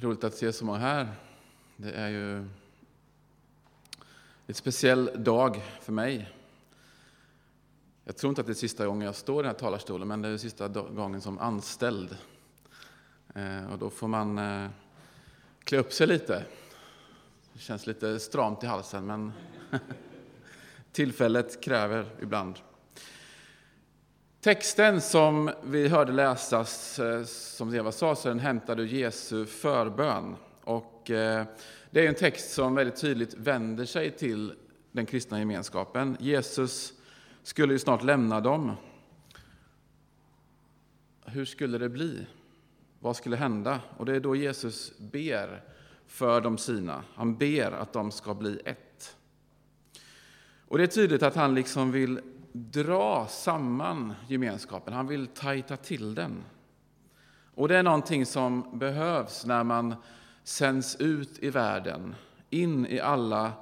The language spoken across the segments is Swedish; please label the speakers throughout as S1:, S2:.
S1: Roligt att se så många här. Det är ju en speciell dag för mig. Jag tror inte att det är sista gången jag står i den här talarstolen, men det är sista gången som anställd. Eh, och då får man eh, klä upp sig lite. Det känns lite stramt i halsen, men tillfället kräver ibland. Texten som vi hörde läsas, eh, som Eva sa, så den hämtade ur Jesu förbön. Och eh, det är en text som väldigt tydligt vänder sig till den kristna gemenskapen. Jesus skulle ju snart lämna dem. Hur skulle det bli? Vad skulle hända? Och det är då Jesus ber för de sina. Han ber att de ska bli ett. Och det är tydligt att han liksom vill dra samman gemenskapen, han vill tajta till den. Och det är någonting som behövs när man sänds ut i världen, in i alla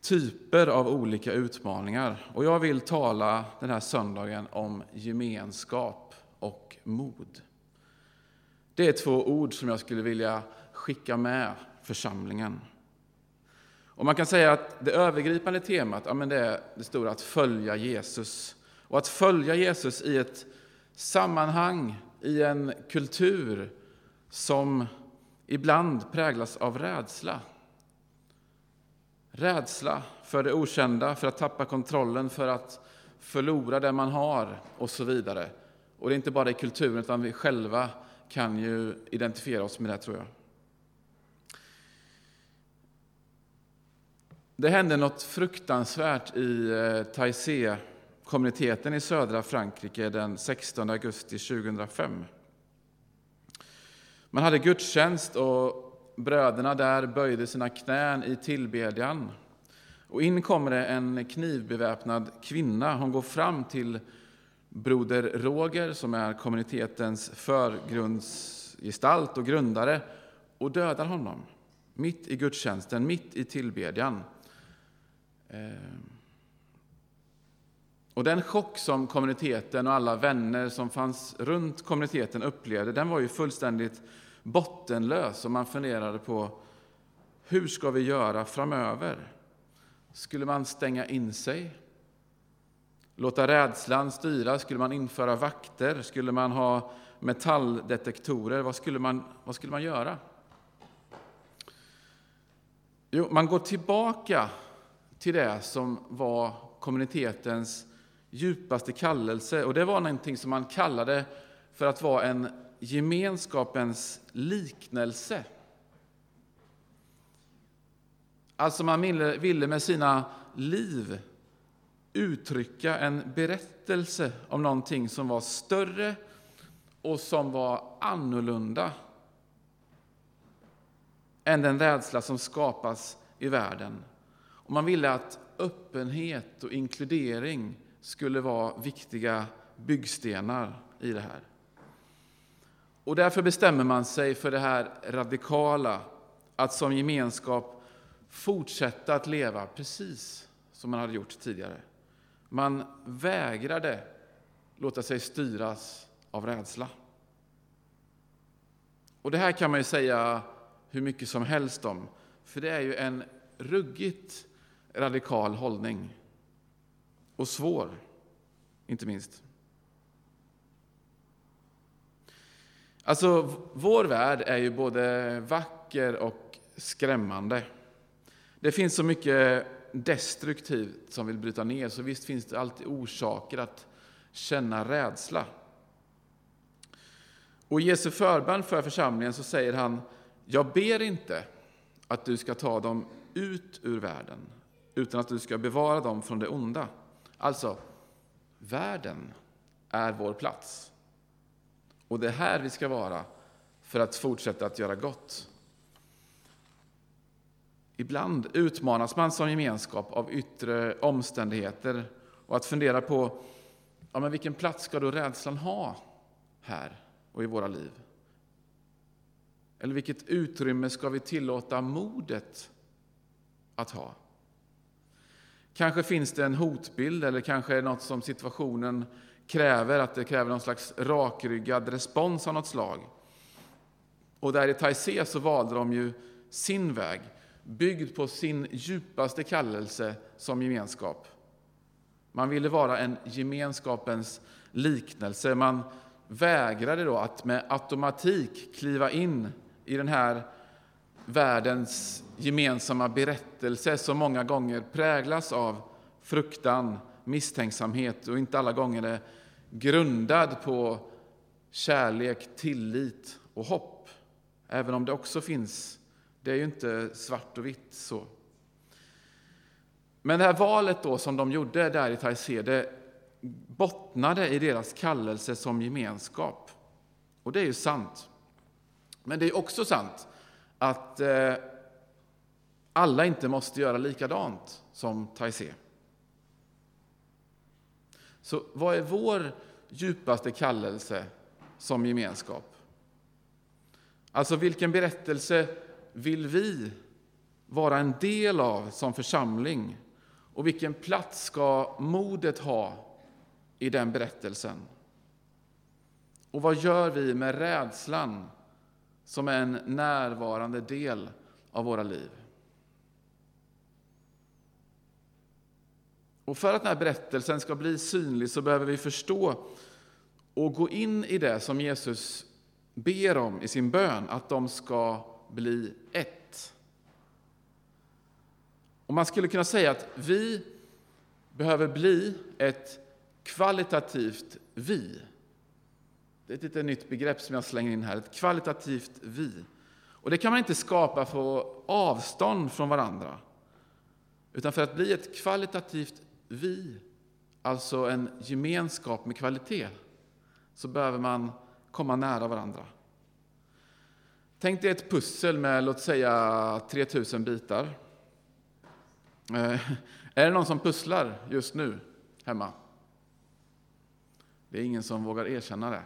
S1: typer av olika utmaningar. Och jag vill tala den här söndagen om gemenskap och mod. Det är två ord som jag skulle vilja skicka med församlingen. Och man kan säga att det övergripande temat ja, men det är det stora att följa Jesus. Och att följa Jesus i ett sammanhang, i en kultur som ibland präglas av rädsla. Rädsla för det okända, för att tappa kontrollen, för att förlora det man har och så vidare. Och det är inte bara i kulturen, utan vi själva kan ju identifiera oss med det, tror jag. Det hände något fruktansvärt i eh, Taizé-kommuniteten i södra Frankrike den 16 augusti 2005. Man hade gudstjänst och bröderna där böjde sina knän i tillbedjan. Och in kommer det en knivbeväpnad kvinna. Hon går fram till broder Roger, som är kommunitetens förgrundsgestalt och grundare, och dödar honom mitt i gudstjänsten, mitt i tillbedjan. Eh, och den chock som kommuniteten och alla vänner som fanns runt kommuniteten upplevde, den var ju fullständigt bottenlös och man funderade på hur ska vi göra framöver? Skulle man stänga in sig? Låta rädslan styra? Skulle man införa vakter? Skulle man ha metalldetektorer? Vad skulle man, vad skulle man göra? Jo, man går tillbaka till det som var kommunitetens djupaste kallelse. Och det var någonting som man kallade för att vara en gemenskapens liknelse. Alltså man ville med sina liv uttrycka en berättelse om någonting som var större och som var annorlunda än den rädsla som skapas i världen. Och man ville att öppenhet och inkludering skulle vara viktiga byggstenar i det här. Och därför bestämmer man sig för det här radikala, att som gemenskap fortsätta att leva precis som man hade gjort tidigare. Man vägrade låta sig styras av rädsla. Och det här kan man ju säga hur mycket som helst om, för det är ju en ruggigt radikal hållning. Och svår, inte minst. Alltså, vår värld är ju både vacker och skrämmande. Det finns så mycket destruktivt som vill bryta ner, så visst finns det alltid orsaker att känna rädsla. Och i Jesu förbön för församlingen så säger han, jag ber inte att du ska ta dem ut ur världen, utan att du ska bevara dem från det onda. Alltså, världen är vår plats. Och det är här vi ska vara för att fortsätta att göra gott. Ibland utmanas man som gemenskap av yttre omständigheter och att fundera på ja, men vilken plats ska då rädslan ha här och i våra liv? Eller vilket utrymme ska vi tillåta modet att ha? Kanske finns det en hotbild eller kanske är det något som situationen kräver, att det kräver någon slags rakryggad respons av något slag. Och där i Taizé så valde de ju sin väg, byggd på sin djupaste kallelse som gemenskap. Man ville vara en gemenskapens liknelse. Man vägrade då att med automatik kliva in i den här världens gemensamma berättelse som många gånger präglas av fruktan, misstänksamhet och inte alla gånger är grundad på kärlek, tillit och hopp. Även om det också finns. Det är ju inte svart och vitt så. Men det här valet då som de gjorde där i Taizé, det bottnade i deras kallelse som gemenskap. Och det är ju sant. Men det är också sant att eh, alla inte måste göra likadant som Taizé. Så vad är vår djupaste kallelse som gemenskap? Alltså vilken berättelse vill vi vara en del av som församling? Och vilken plats ska modet ha i den berättelsen? Och vad gör vi med rädslan som är en närvarande del av våra liv? Och för att den här berättelsen ska bli synlig så behöver vi förstå och gå in i det som Jesus ber om i sin bön, att de ska bli ett. Och man skulle kunna säga att vi behöver bli ett kvalitativt vi. Det är ett litet nytt begrepp som jag slänger in här, ett kvalitativt vi. Och det kan man inte skapa för avstånd från varandra. Utan för att bli ett kvalitativt vi, alltså en gemenskap med kvalitet, så behöver man komma nära varandra. Tänk dig ett pussel med låt säga 3000 bitar. Eh, är det någon som pusslar just nu hemma? Det är ingen som vågar erkänna det.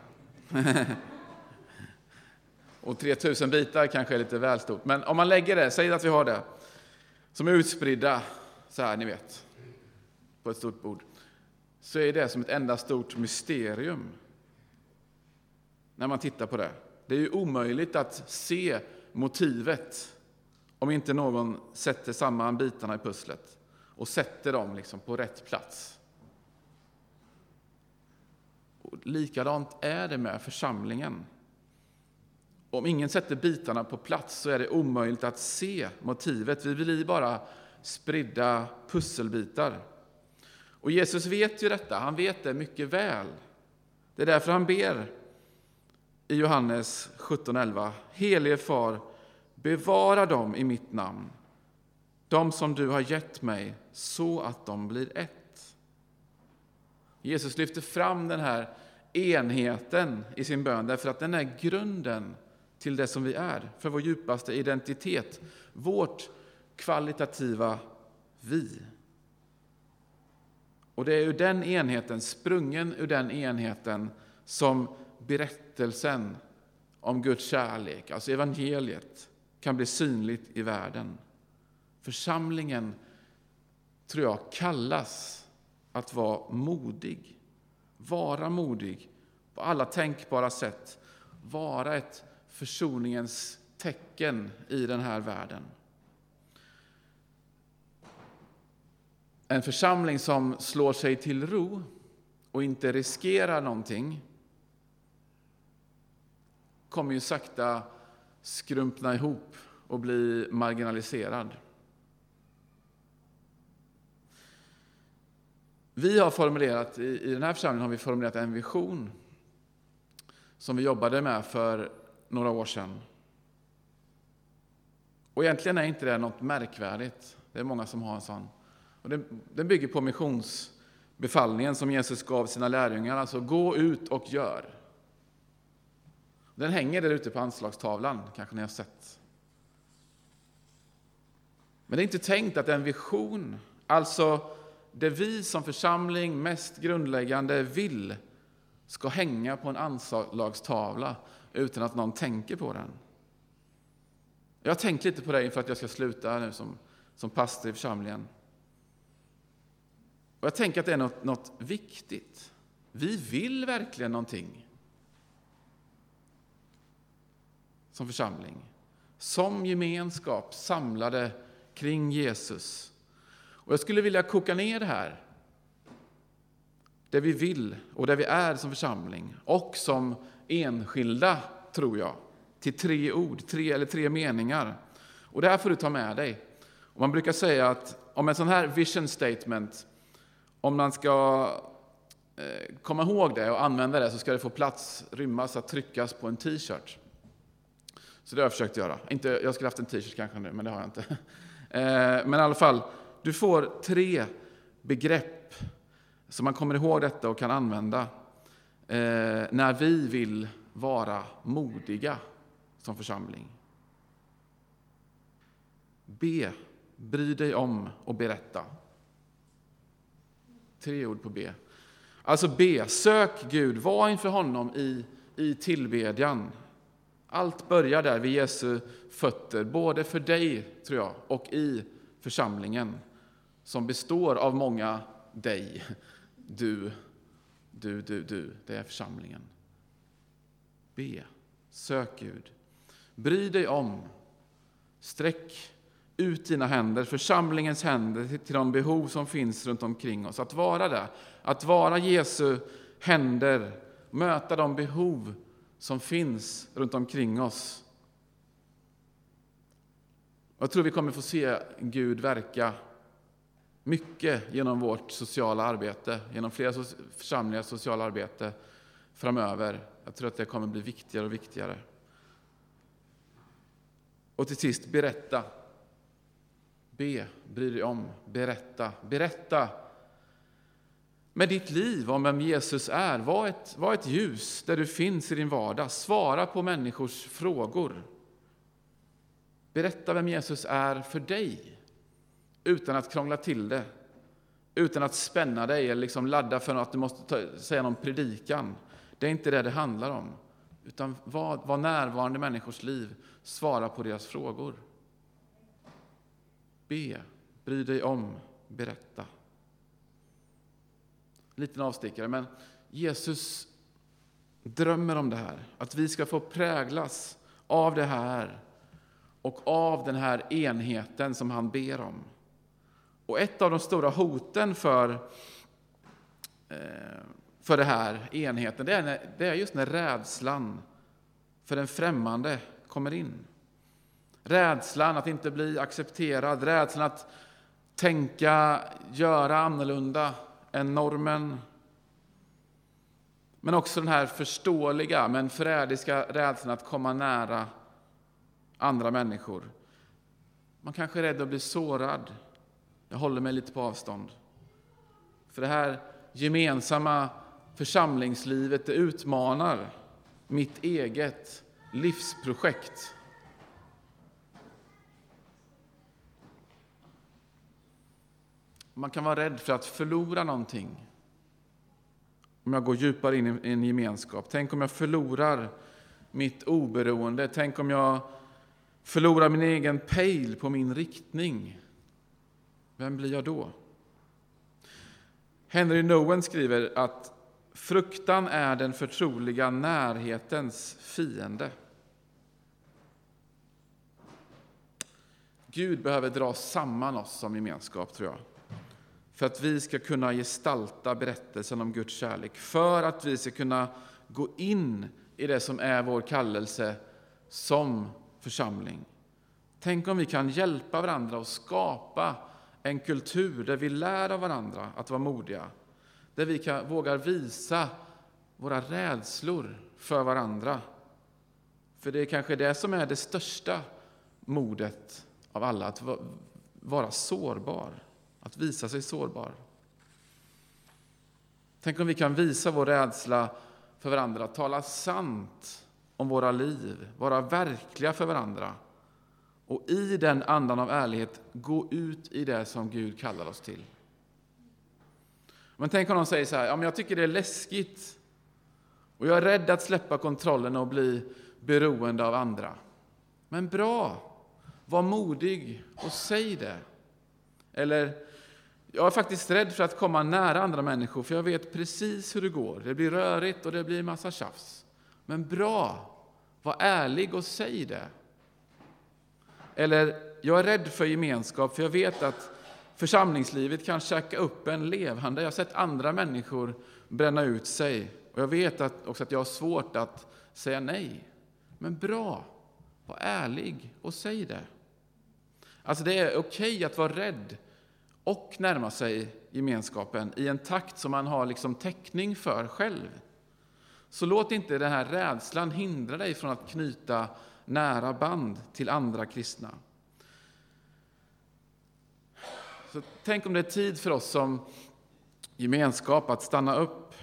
S1: Och 3000 bitar kanske är lite väl stort. Men om man lägger det, säg att vi har det, som är utspridda, så här ni vet, på ett stort bord, så är det som ett enda stort mysterium när man tittar på det. Det är ju omöjligt att se motivet om inte någon sätter samman bitarna i pusslet och sätter dem liksom på rätt plats. Och likadant är det med församlingen. Om ingen sätter bitarna på plats så är det omöjligt att se motivet. Vi blir bara spridda pusselbitar. Och Jesus vet ju detta, han vet det mycket väl. Det är därför han ber i Johannes 17.11. Helige Far, bevara dem i mitt namn, de som du har gett mig, så att de blir ett. Jesus lyfter fram den här enheten i sin bön därför att den är grunden till det som vi är, för vår djupaste identitet, vårt kvalitativa vi. Och det är ur den enheten, sprungen ur den enheten, som berättelsen om Guds kärlek, alltså evangeliet, kan bli synligt i världen. Församlingen, tror jag, kallas att vara modig. Vara modig på alla tänkbara sätt. Vara ett försoningens tecken i den här världen. En församling som slår sig till ro och inte riskerar någonting kommer ju sakta skrumpna ihop och bli marginaliserad. Vi har formulerat, i den här församlingen har vi formulerat en vision som vi jobbade med för några år sedan. Och egentligen är inte det något märkvärdigt. Det är många som har en sån. Och den, den bygger på missionsbefallningen som Jesus gav sina lärjungar, alltså gå ut och gör. Den hänger där ute på anslagstavlan, kanske ni har sett. Men det är inte tänkt att en vision, alltså det vi som församling mest grundläggande vill, ska hänga på en anslagstavla utan att någon tänker på den. Jag har tänkt lite på det inför att jag ska sluta nu som, som pastor i församlingen. Och jag tänker att det är något, något viktigt. Vi vill verkligen någonting. som församling. Som gemenskap samlade kring Jesus. Och jag skulle vilja koka ner det här. Det vi vill och det vi är som församling och som enskilda, tror jag, till tre ord, tre eller tre meningar. Och det här får du ta med dig. Och man brukar säga att om en sån här vision statement, om man ska eh, komma ihåg det och använda det så ska det få plats, rymmas, att tryckas på en t-shirt. Så det har jag försökt göra. Inte, jag skulle haft en t-shirt kanske nu, men det har jag inte. Eh, men i alla fall, du får tre begrepp så man kommer ihåg detta och kan använda eh, när vi vill vara modiga som församling. Be, bry dig om och berätta. Tre ord på B. Alltså be, sök Gud, var inför honom i, i tillbedjan. Allt börjar där vid Jesu fötter, både för dig, tror jag, och i församlingen som består av många dig, du, du, du, du. Det är församlingen. Be, sök Gud. Bry dig om. Sträck ut dina händer, församlingens händer, till de behov som finns runt omkring oss. Att vara det, att vara Jesu händer, möta de behov som finns runt omkring oss. Jag tror vi kommer få se Gud verka mycket genom vårt sociala arbete, genom flera församlingars sociala arbete framöver. Jag tror att det kommer bli viktigare och viktigare. Och till sist, berätta. Be, bry dig om, berätta. Berätta med ditt liv om vem Jesus är. Var ett, var ett ljus där du finns i din vardag. Svara på människors frågor. Berätta vem Jesus är för dig, utan att krångla till det. Utan att spänna dig eller liksom ladda för att du måste ta, säga någon predikan. Det är inte det det handlar om. Utan var, var närvarande i människors liv. Svara på deras frågor. Be, bry dig om, berätta. En liten avstickare, men Jesus drömmer om det här. Att vi ska få präglas av det här och av den här enheten som han ber om. Och ett av de stora hoten för, eh, för den här enheten, det är, när, det är just när rädslan för den främmande kommer in. Rädslan att inte bli accepterad, rädslan att tänka, göra annorlunda än normen. Men också den här förståeliga men förrädiska rädslan att komma nära andra människor. Man kanske är rädd att bli sårad. Jag håller mig lite på avstånd. För det här gemensamma församlingslivet det utmanar mitt eget livsprojekt. Man kan vara rädd för att förlora någonting. Om jag går djupare in i en gemenskap. Tänk om jag förlorar mitt oberoende. Tänk om jag förlorar min egen pejl på min riktning. Vem blir jag då? Henry Nowen skriver att fruktan är den förtroliga närhetens fiende. Gud behöver dra samman oss som gemenskap, tror jag för att vi ska kunna gestalta berättelsen om Guds kärlek, för att vi ska kunna gå in i det som är vår kallelse som församling. Tänk om vi kan hjälpa varandra och skapa en kultur där vi lär av varandra att vara modiga, där vi kan, vågar visa våra rädslor för varandra. För det är kanske det som är det största modet av alla, att vara sårbar. Att visa sig sårbar. Tänk om vi kan visa vår rädsla för varandra, tala sant om våra liv, vara verkliga för varandra och i den andan av ärlighet gå ut i det som Gud kallar oss till. Men tänk om någon säger så här, ja, men jag tycker det är läskigt och jag är rädd att släppa kontrollen och bli beroende av andra. Men bra, var modig och säg det. Eller, jag är faktiskt rädd för att komma nära andra människor, för jag vet precis hur det går. Det blir rörigt och det blir massa tjafs. Men bra! var ärlig och säg det. Eller, jag är rädd för gemenskap för jag vet att församlingslivet kan käka upp en levande. Jag har sett andra människor bränna ut sig och jag vet att, också att jag har svårt att säga nej. Men bra, var ärlig och säg det. Alltså det är okej att vara rädd och närma sig gemenskapen i en takt som man har liksom täckning för själv. Så låt inte den här rädslan hindra dig från att knyta nära band till andra kristna. Så tänk om det är tid för oss som gemenskap att stanna upp,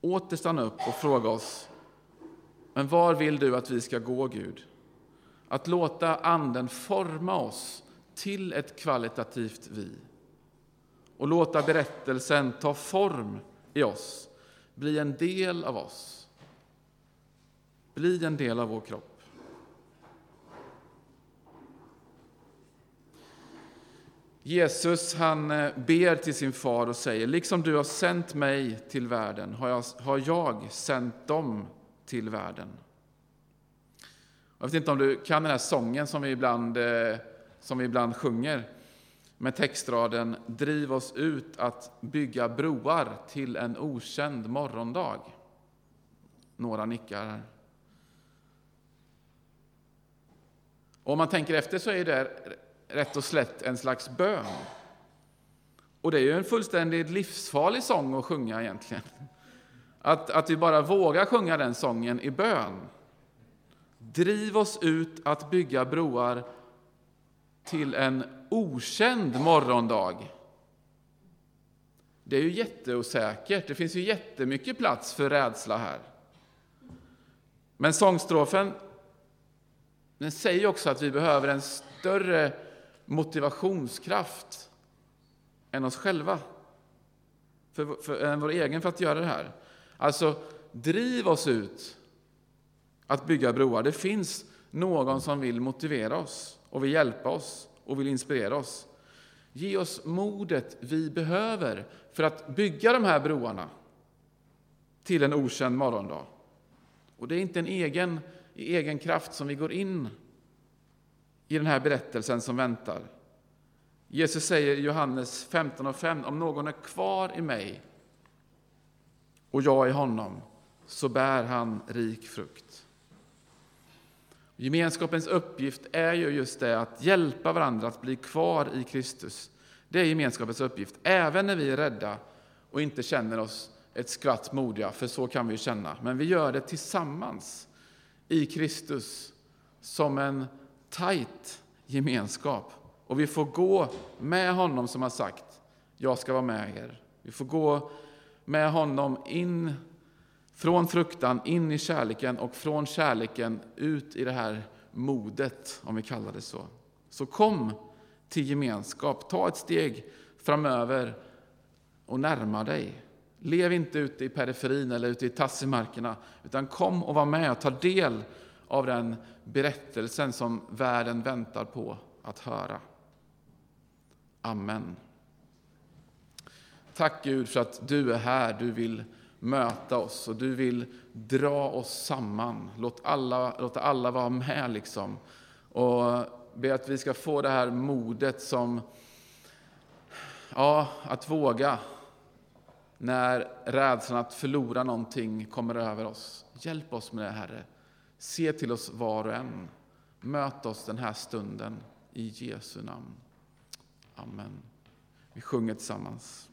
S1: åter stanna upp och fråga oss, men var vill du att vi ska gå, Gud? Att låta Anden forma oss till ett kvalitativt vi och låta berättelsen ta form i oss, bli en del av oss, bli en del av vår kropp. Jesus han eh, ber till sin far och säger, liksom du har sänt mig till världen har jag, har jag sänt dem till världen. Jag vet inte om du kan den här sången som vi ibland, eh, som vi ibland sjunger med textraden Driv oss ut att bygga broar till en okänd morgondag. Några nickar. Och om man tänker efter så är det rätt och slätt en slags bön. Och det är ju en fullständigt livsfarlig sång att sjunga egentligen. Att, att vi bara vågar sjunga den sången i bön. Driv oss ut att bygga broar till en okänd morgondag. Det är ju jätteosäkert. Det finns ju jättemycket plats för rädsla här. Men sångstrofen den säger också att vi behöver en större motivationskraft än oss själva, för, för, än vår egen för att göra det här. Alltså, driv oss ut att bygga broar. Det finns någon som vill motivera oss och vill hjälpa oss och vill inspirera oss. Ge oss modet vi behöver för att bygga de här broarna till en okänd morgondag. Och det är inte en egen, egen kraft som vi går in i den här berättelsen som väntar. Jesus säger i Johannes 15.5, om någon är kvar i mig och jag i honom, så bär han rik frukt. Gemenskapens uppgift är ju just det, att hjälpa varandra att bli kvar i Kristus. Det är gemenskapens uppgift, även när vi är rädda och inte känner oss ett skvatt modiga, för så kan vi känna. Men vi gör det tillsammans i Kristus som en tajt gemenskap. Och vi får gå med honom som har sagt, jag ska vara med er. Vi får gå med honom in från fruktan in i kärleken och från kärleken ut i det här modet, om vi kallar det så. Så kom till gemenskap, ta ett steg framöver och närma dig. Lev inte ute i periferin eller ute i tassimarkerna, utan kom och var med och ta del av den berättelsen som världen väntar på att höra. Amen. Tack Gud för att du är här, du vill möta oss och du vill dra oss samman. Låt alla, låt alla vara med liksom. Och be att vi ska få det här modet som, ja, att våga när rädslan att förlora någonting kommer över oss. Hjälp oss med det, Herre. Se till oss var och en. Möt oss den här stunden i Jesu namn. Amen. Vi sjunger tillsammans.